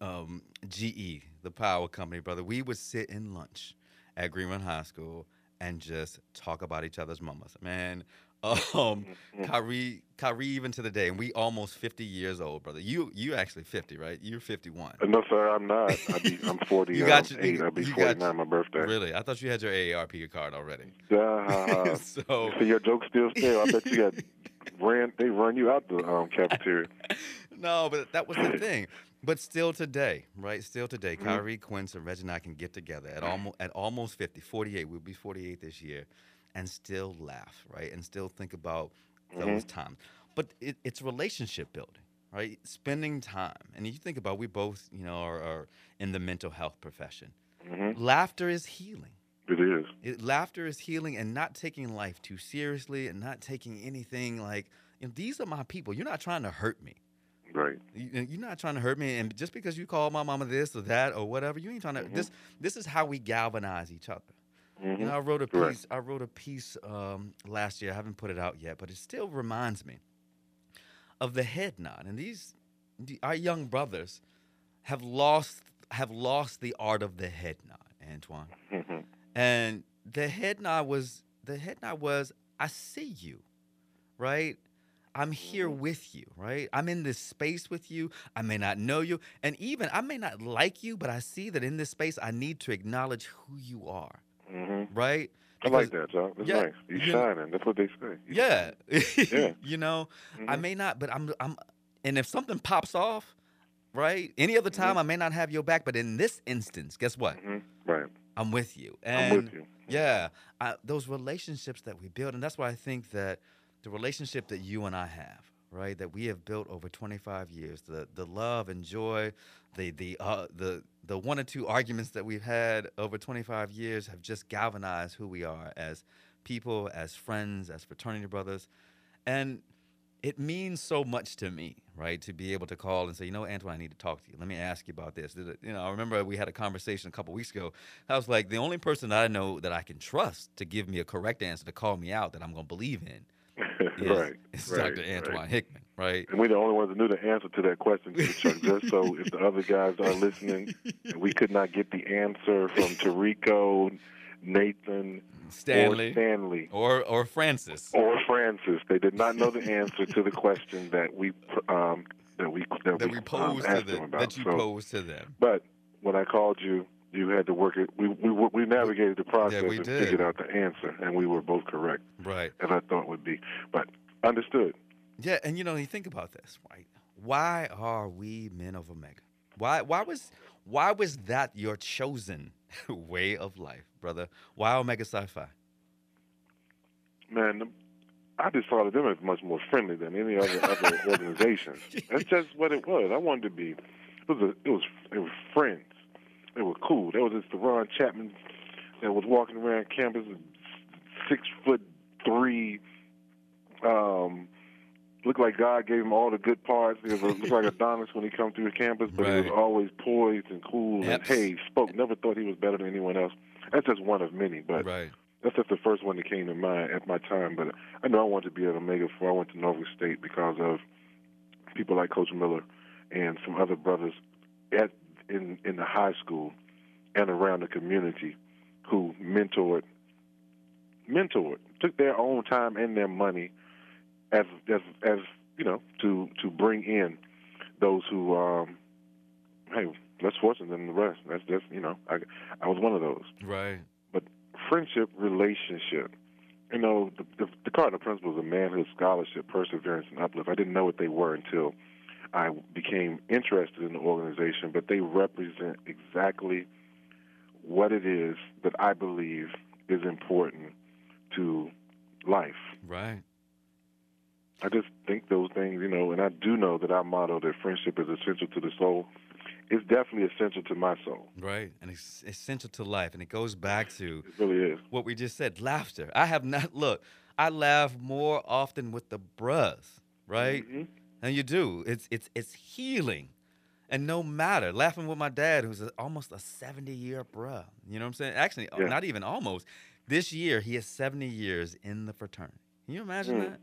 um, GE, the power company, brother. We would sit in lunch at Greenwood High School and just talk about each other's mamas, man. Um, Mm-hmm. Kyrie, Kyrie, even to the day, and we almost fifty years old, brother. You, you actually fifty, right? You're fifty-one. Uh, No, sir, I'm not. I be, I'm 40. You got your- eight. I'll be you got 49 my birthday. Really? I thought you had your AARP card already. Uh, so so your joke still stale. I bet you got ran. They run you out the um, cafeteria. no, but that was the thing. But still today, right? Still today, Mhm. Kyrie, Quince, and Reggie and I can get together at almost at almost 50, 48. We'll be 48 this year, and still laugh, right? And still think about those times. But it, it's relationship building, right? Spending time. And you think about, we both, you know, are, are in the mental health profession. hmm Laughter is healing. It is. It, laughter is healing and not taking life too seriously and not taking anything like, you know, these are my people. You're not trying to hurt me. Right. You- You're not trying to hurt me, and just because you call my mama this or that or whatever, you ain't trying to. Mhm. This this is how we galvanize each other, Mhm. You know, I wrote a Correct. piece. I wrote a piece um, last year. I haven't put it out yet, but it still reminds me of the head nod. And these, the, our young brothers, have lost have lost the art of the head nod, Antoine. Mhm. And the head nod was the head nod was I see you, right? I'm here with you, right? I'm in this space with you. I may not know you, and even I may not like you, but I see that in this space I need to acknowledge who you are, Mhm. right? I like that, John. That's Yeah, nice. You you shining. That's what they say. You Yeah. Yeah. you know, I Mhm. may not, but I'm I'm and if something pops off, right? Any other time Mhm. I may not have your back, but in this instance, guess what? Mhm. Right. I'm with you. I'm And with you. Yeah, I, those relationships that we build, and that's why I think that the relationship that you and I have, right, that we have built over 25 years, the the love and joy, the the uh, the the one or two arguments that we've had over 25 years have just galvanized who we are as people, as friends, as fraternity brothers, and it means so much to me, right, to be able to call and say, you know, Antoine, I need to talk to you. Let me ask you about this. It- You know, I remember we had a conversation a couple weeks ago. I was like, the only person I know that I can trust to give me a correct answer to call me out that I'm going to believe in is, right. is right, Dr. Antoine right. Hickman, right? And we're the only ones that knew the answer to that question, Chuck. Just so if the other guys are listening, and we could not get the answer from Tarico, Nathan, Stanley or Stanley, or or Francis. or Francis. They did not know the answer to the question that we um, that we that, that we, we um, posed to them them, about. that you so, posed to them. but when I called you, you had to work it. We we we navigated the process we and did. figured out the answer, and we were both correct, Right. as I thought would be. But understood. Yeah, and you know, you think about this, right? Why are we men of Omega? Why why was why was that your chosen way of life, brother? Why Omega Psi Phi? Man, I just thought of them as much more friendly than any other other organization. That's just what it was. I wanted to be. It was. A, it was. It was friends. They were cool. There was this Deron Chapman that was walking around campus, six foot three. Um, looked like God gave him all the good parts. He was looked like Adonis when he come through the campus, but he was always poised and cool Yep. and hey, spoke. Never thought he was better than anyone else. That's just one of many, but right. that's just the first one that came to mind at my time. But I know I wanted to be at Omega before I went to Norfolk State because of people like Coach Miller and some other brothers at in in the high school and around the community who mentored mentored took their own time and their money as as as you know to to bring in those who um hey less fortunate than the rest that's just you know I I was one of those Right. But friendship relationship. You know, the, the, the cardinal principles of manhood, scholarship, perseverance, and uplift. I didn't know what they were until I became interested in the organization, but they represent exactly what it is that I believe is important to life. Right. I just think those things, you know, and I do know that our motto that friendship is essential to the soul is definitely essential to my soul. Right. And it's essential to life. And it goes back to It really is. what we just said laughter. I have not, look, I laugh more often with the bros, right? Mhm. And you do. It's it's it's healing. And no matter, laughing with my dad, who's a, almost a 70 year bruh. You know what I'm saying? Actually, uh, Yeah. not even almost. This year, he is 70 years in the fraternity. Can you imagine Mm. that?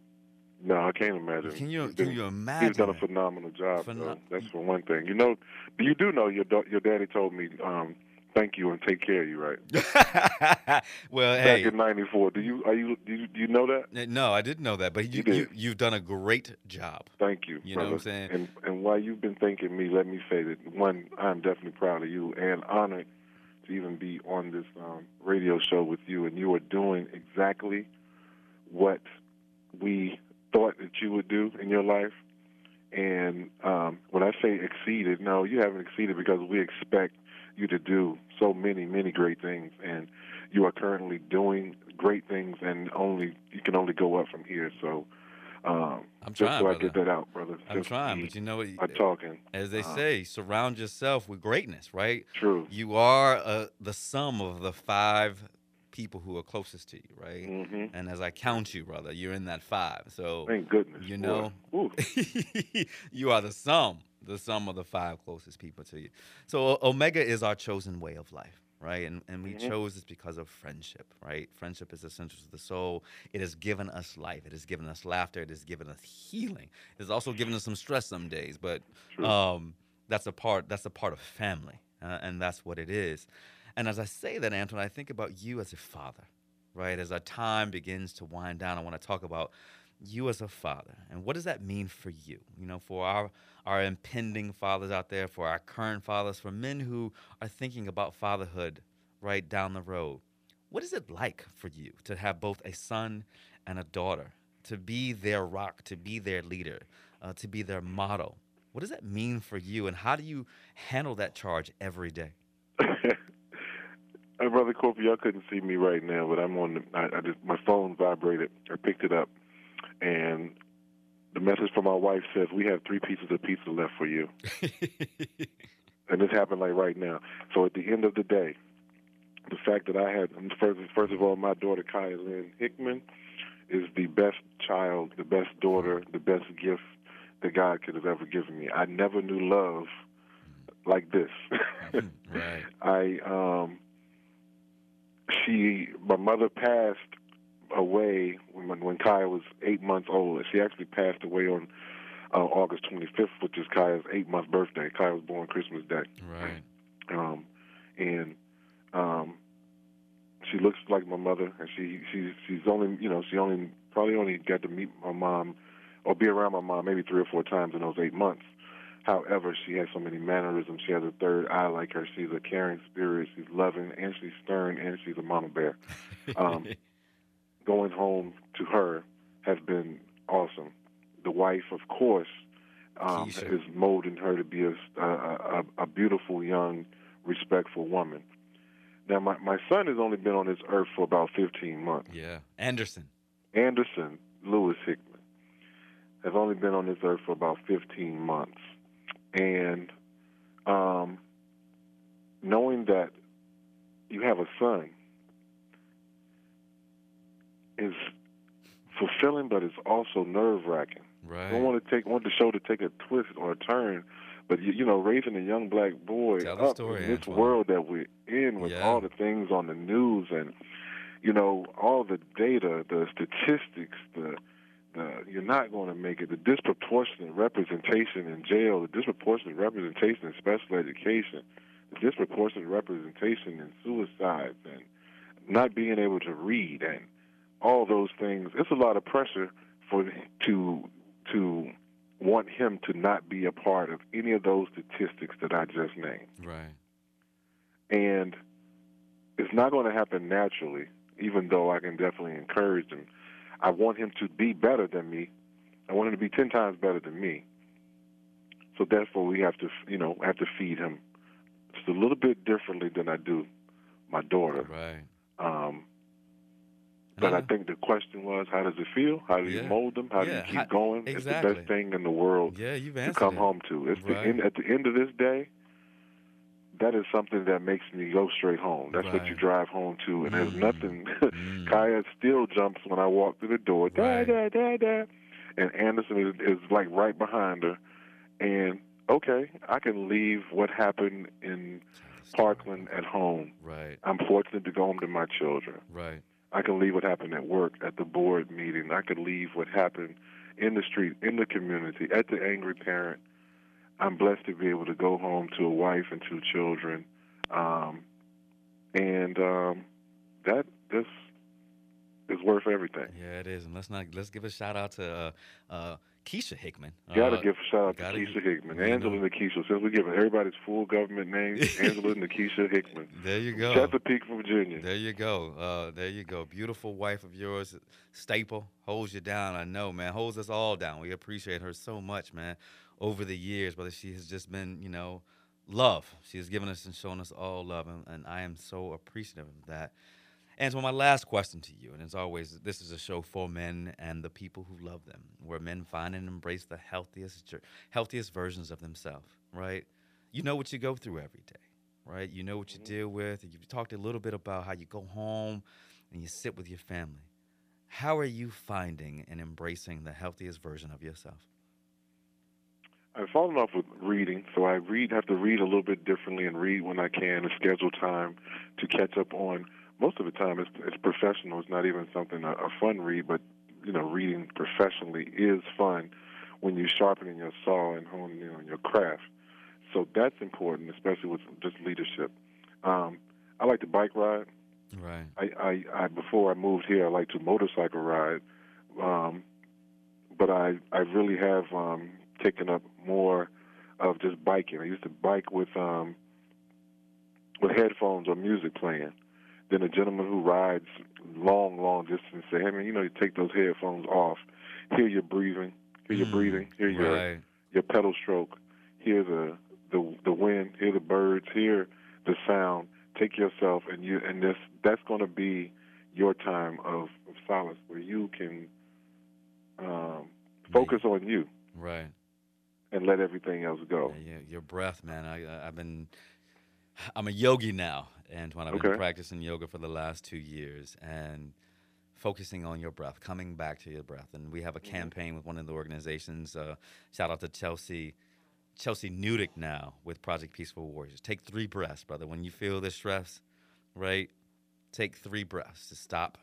No, I can't imagine. Can you can you imagine? He's done a phenomenal job. Phenom- That's for one thing. You know, you do know your your daddy told me, um, "Thank you and take care of you." Right? well, Back hey, in '94. Do you are you do you, do you know that? no, I didn't know that, but you, You you you've done a great job. Thank you. You know what I'm saying? And and while you've been thanking me, let me say that one, I'm definitely proud of you and honored to even be on this um, radio show with you. And you are doing exactly what we thought that you would do in your life. And um, when I say exceeded, no, you haven't exceeded because we expect you to do so many, many great things, and you are currently doing great things, and only you can only go up from here. So, um, I'm just trying, so I brother. get that out, brother. I'm Just trying, but you know what? I'm talking. As they Uh, say, surround yourself with greatness, right? True. You are uh, the sum of the five people who are closest to you, right? Mm-hmm. And as I count you, brother, you're in that five. So Thank goodness. You know. You are the sum, the sum of the five closest people to you. So Omega is our chosen way of life, right? And, and we Mhm. chose this because of friendship, right? Friendship is essential to the soul. It has given us life. It has given us laughter. It has given us healing. It has also given us some stress some days, but um, that's a part. That's a part of family, uh, and that's what it is. And as I say that, Anton, I think about you as a father, right? As our time begins to wind down, I want to talk about you as a father and what does that mean for you you know for our our impending fathers out there for our current fathers for men who are thinking about fatherhood right down the road what is it like for you to have both a son and a daughter to be their rock to be their leader uh, to be their model what does that mean for you and how do you handle that charge every day Hey, brother Corby, y'all couldn't see me right now, but I'm on. The, I, I just my phone vibrated. I picked it up, and the message from my wife says we have three pieces of pizza left for you, and this happened like right now. So at the end of the day, the fact that I had first, first of all, my daughter Kaya Lynn Hickman is the best child, the best daughter, the best gift that God could have ever given me. I never knew love like this. right I um she my mother passed away when when Kaya was eight months old. She actually passed away on uh, August 25th, which is Kaya's eight month birthday. Kaya was born Christmas Day, right um, and um, she looks like my mother. And she she she's only you know she only probably only got to meet my mom or be around my mom maybe three or four times in those eight months. However, she has so many mannerisms. She has a third eye like her. She's a caring spirit. She's loving, and she's stern, and she's a mama bear. Um, Going home to her has been awesome. The wife, of course, um, is molding her to be a, a, a, a beautiful, young, respectful woman. Now, my, my son has only been on this earth for about 15 months. yeah anderson Anderson Lewis Hickman has only been on this earth for about 15 months. And um, knowing that you have a son is fulfilling, but it's also nerve wracking. I right don't want to take want the show to take a twist or a turn, but you, you know, raising a young black boy Tell up story, in this Antoine. world that we're in with Yeah. all the things on the news and you know all the data, the statistics, the the you're not going to make it, the disproportionate representation in jail, the disproportionate representation in special education, the disproportionate representation in suicides, and not being able to read and all those things. It's a lot of pressure for to to want him to not be a part of any of those statistics that I just named. right And it's not going to happen naturally, even though I can definitely encourage him. I want him to be better than me. I want him to be 10 times better than me. So therefore, we have to, you know, have to feed him just a little bit differently than I do my daughter. right Um, but I I think the question was, how does it feel? How do you Yeah. mold them? How do you keep going? It's the best thing in the world yeah you've to come it. home to. It's the end, at the end of this day. That is something that makes me go straight home. That's what you drive home to, and there's Mm. nothing. Mm. Kaya still jumps when I walk through the door. Da Right. da da da, and Anderson is, is like right behind her. And okay, I can leave what happened in Parkland at home. right I'm fortunate to go home to my children. right I can leave what happened at work, at the board meeting. I can leave what happened in the street, in the community, at the angry parent. I'm blessed to be able to go home to a wife and two children, um, and um, that this is worth everything. yeah it is and let's not let's give a shout out to uh uh keisha hickman Got to Uh, give a shout out to Keisha Hickman, you know. Angela Nikisha. Since we're giving everybody's full government names, Angela Nikisha Hickman, there you go Chesapeake, Virginia. There you go. Uh, there you go. Beautiful wife of yours, staple, holds you down. I know, man. Holds us all down. We appreciate her so much, man, over the years. Brother, she has just been, you know, love. She has given us and shown us all love, and, and I am so appreciative of that. And so, my last question to you, and as always, this is a show for men and the people who love them, where men find and embrace the healthiest, healthiest versions of themselves. Right? You know what you go through every day right? You know what you mm-hmm. deal with. You talked a little bit about how you go home and you sit with your family. How are you finding and embracing the healthiest version of yourself? I've fallen off with reading, so I read have to read a little bit differently and read when I can and schedule time to catch up on. Most of the time, it's, it's professional. It's not even something a, a fun read, but you know, reading professionally is fun when you're sharpening your saw and honing in on your craft. So that's important, especially with just leadership. Um, I like to bike ride. Right. I, I, I before I moved here, I like to motorcycle ride, um, but I I really have um, taken up more of just biking. I used to bike with um, with headphones or music playing. Then a gentleman who rides long, long distance say, "Hey man, you know, you take those headphones off, hear your breathing, hear your Mm, breathing, hear your Right. your pedal stroke, hear the the the wind, hear the birds, hear the sound. Take yourself and you and this that's going to be your time of, of solace where you can um, focus on you Right. and let everything else go. Yeah, your, breath, man. I- I've been, I'm a yogi now, Antoine. I've been practicing yoga for the last two years and focusing on your breath, coming back to your breath. And we have a Mm-hmm. campaign with one of the organizations. Uh, shout out to Chelsea, Chelsea Newdick now with Project Peaceful Warriors. Take three breaths, brother. When you feel the stress, right? Take three breaths to stop.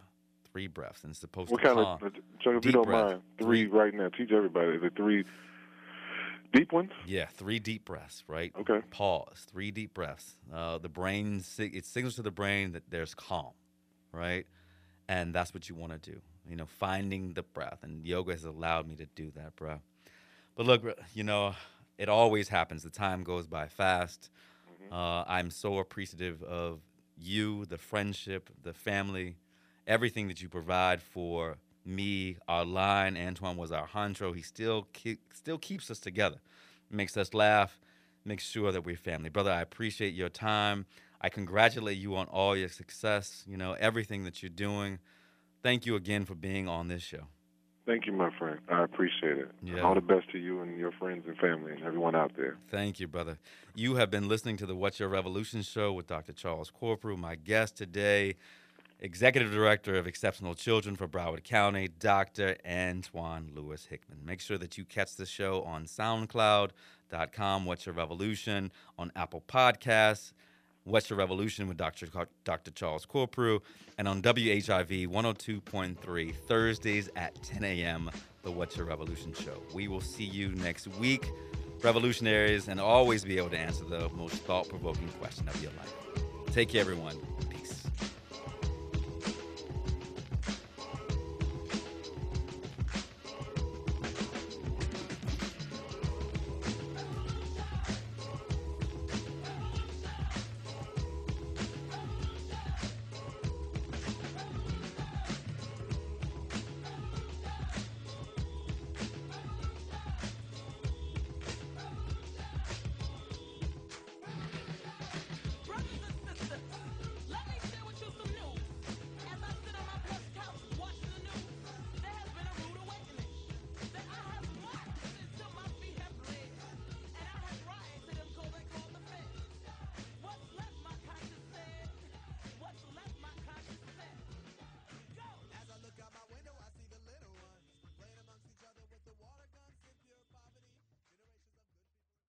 Three breaths, and it's supposed What to kind calm. of Chuck, if you don't breath. mind, three right now. Teach everybody. the three deep ones? Yeah, three deep breaths, right? Okay. Pause. Three deep breaths. Uh, the brain, it signals to the brain that there's calm, right? And that's what you want to do. You know, finding the breath. And yoga has allowed me to do that, bro. But look, you know, it always happens. The time goes by fast. Uh, I'm so appreciative of you, the friendship, the family, everything that you provide for me. Our line, Antoine was our honcho. He still keep, still keeps us together, makes us laugh, makes sure that we're family. Brother, I appreciate your time. I congratulate you on all your success. You know everything that you're doing. Thank you again for being on this show. Thank you, my friend. I appreciate it. Yeah. All the best to you and your friends and family and everyone out there. Thank you, brother. You have been listening to the What's Your Revolution show with Dr. Charles Corprew. My guest today, Executive Director of Exceptional Children for Broward County, Dr. Antoine Lewis Hickman. Make sure that you catch the show on SoundCloud.com, What's Your Revolution, on Apple Podcasts, What's Your Revolution with Dr. Ca- Dr. Charles Corprew, and on WHIV 102.3 Thursdays at 10 a.m. The What's Your Revolution show. We will see you next week, revolutionaries, and always be able to answer the most thought provoking question of your life. Take care, everyone.